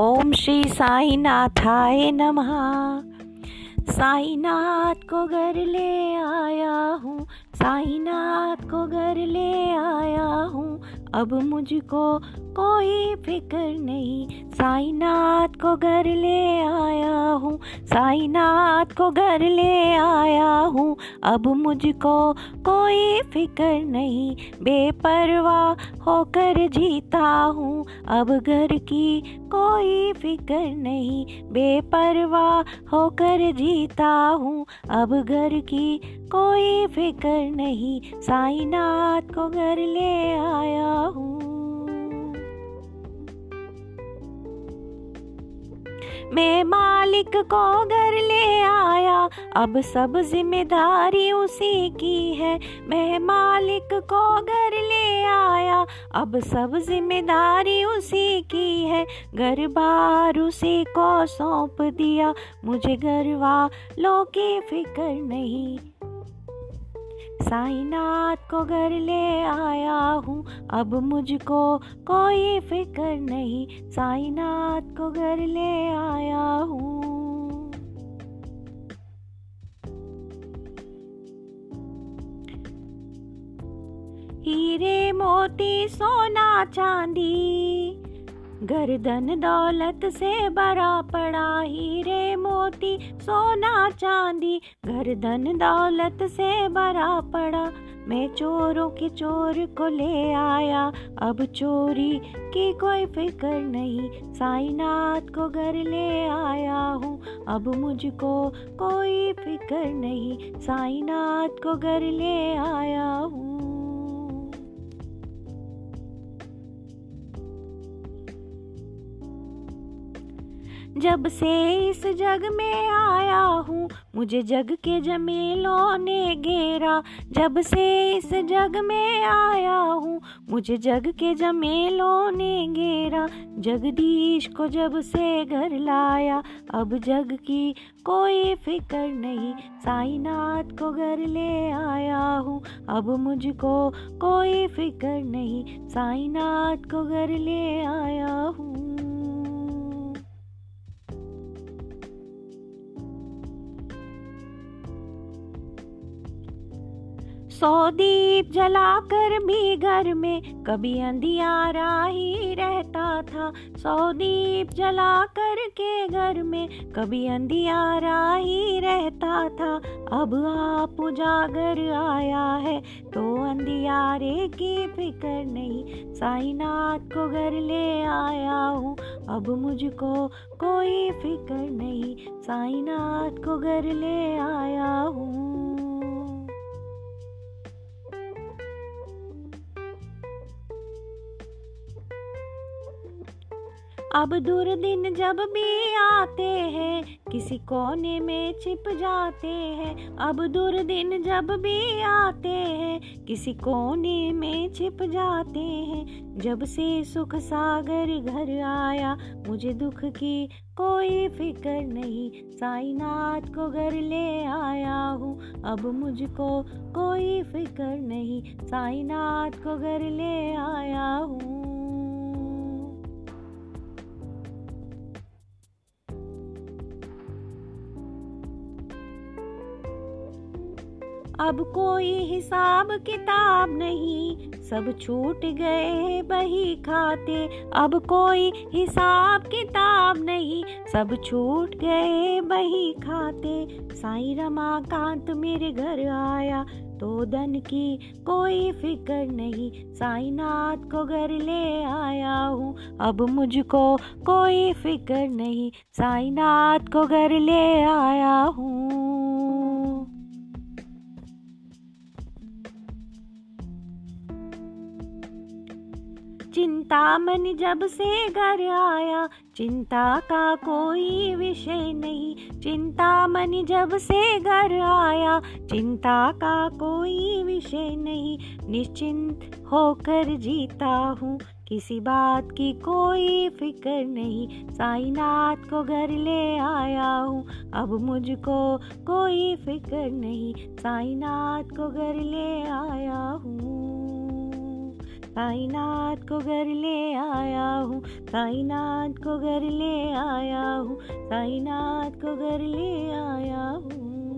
ओम श्री साई साईनाथाय नमः। साईनाथ को घर ले आया हूँ, साईनाथ को घर ले आया हूँ। अब मुझको कोई फ़िक्र नहीं। साईनाथ को घर ले आया हूँ। साईनाथ को घर ले आया हूँ। अब मुझको कोई फ़िक्र नहीं। बेपरवाह होकर जीता हूँ। अब घर की कोई फ़िक्र नहीं। बेपरवाह होकर जीता हूँ। अब घर की कोई फ़िक्र नहीं। साईनाथ को घर ले आया हूँ। मैं मालिक को घर ले आया। अब सब ज़िम्मेदारी उसी की है। मैं मालिक को घर ले आया। अब सब ज़िम्मेदारी उसी की है। घर बार उसी को सौंप दिया। मुझे घर वालों की फ़िक्र नहीं। साईनाथ को घर ले आया हूँ। अब मुझको कोई फ़िक्र नहीं। साईनाथ को घर ले आया हूँ। हीरे मोती, सोना चांदी। गर्दन दौलत से भरा पड़ा हीरे मोती, सोना चांदी। गर्दन दौलत से भरा पड़ा, मैं चोरों के चोर को ले आया। अब चोरी की कोई फ़िक्र नहीं, साईनाथ को घर ले आया हूँ। अब मुझको कोई फ़िक्र नहीं, साईनाथ को घर ले आया जब से इस जग में आया हूँ, मुझे जग के जमेलों ने घेरा। जब से इस जग में आया हूँ, मुझे जग के जमेलों ने घेरा। जगदीश को जब से घर लाया, अब जग की कोई फ़िक्र नहीं। साईनाथ को घर ले आया हूँ, अब मुझको कोई फ़िक्र नहीं। साईनाथ को घर ले आया हूँ। सौ दीप जलाकर भी घर में कभी अंधियारा ही रहता था। सौ दीप जलाकर के घर में कभी अंधियारा ही रहता था। अब आप उजागर आया है तो अंधियारे की फ़िक्र नहीं। साईनाथ को घर ले आया हूँ, अब मुझको कोई फ़िक्र नहीं। साईनाथ को घर ले आया हूँ। अब दूर दिन जब भी आते हैं, किसी कोने में छिप जाते हैं। अब दूर दिन जब भी आते हैं, किसी कोने में छिप जाते हैं। जब से सुख सागर घर आया, मुझे दुख की कोई फ़िक्र नहीं। साईनाथ को घर ले आया हूँ, अब मुझको कोई फ़िक्र नहीं। साईनाथ को घर ले आया हूँ। अब कोई हिसाब किताब नहीं। सब छूट गए बही खाते। अब कोई हिसाब किताब नहीं। सब छूट गए बही खाते। साई रमाकांत मेरे घर आया तो धन की कोई फ़िक्र नहीं। साईनाथ को घर ले आया हूँ, अब मुझको कोई फ़िक्र नहीं। साईनाथ को घर ले आया हूँ। चिंता मन जब से घर आया, चिंता का कोई विषय नहीं। चिंता मन जब से घर आया, चिंता का कोई विषय नहीं। निश्चिंत होकर जीता हूँ, किसी बात की कोई फ़िक्र नहीं। साईनाथ को घर ले आया हूँ, अब मुझको कोई फ़िक्र नहीं। साईनाथ को घर ले आया हूँ। साईनाथ को घर ले आया हूँ, कायनात को घर ले आया हूँ, कायनात को घर ले आया हूँ।